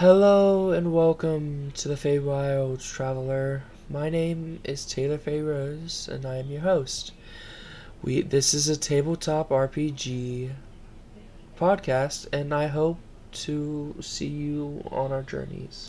Hello and welcome to the Feywild Traveler. My name is Taylor Fay Rose, and I am your host. We this is a tabletop RPG podcast, and I hope to see you on our journeys.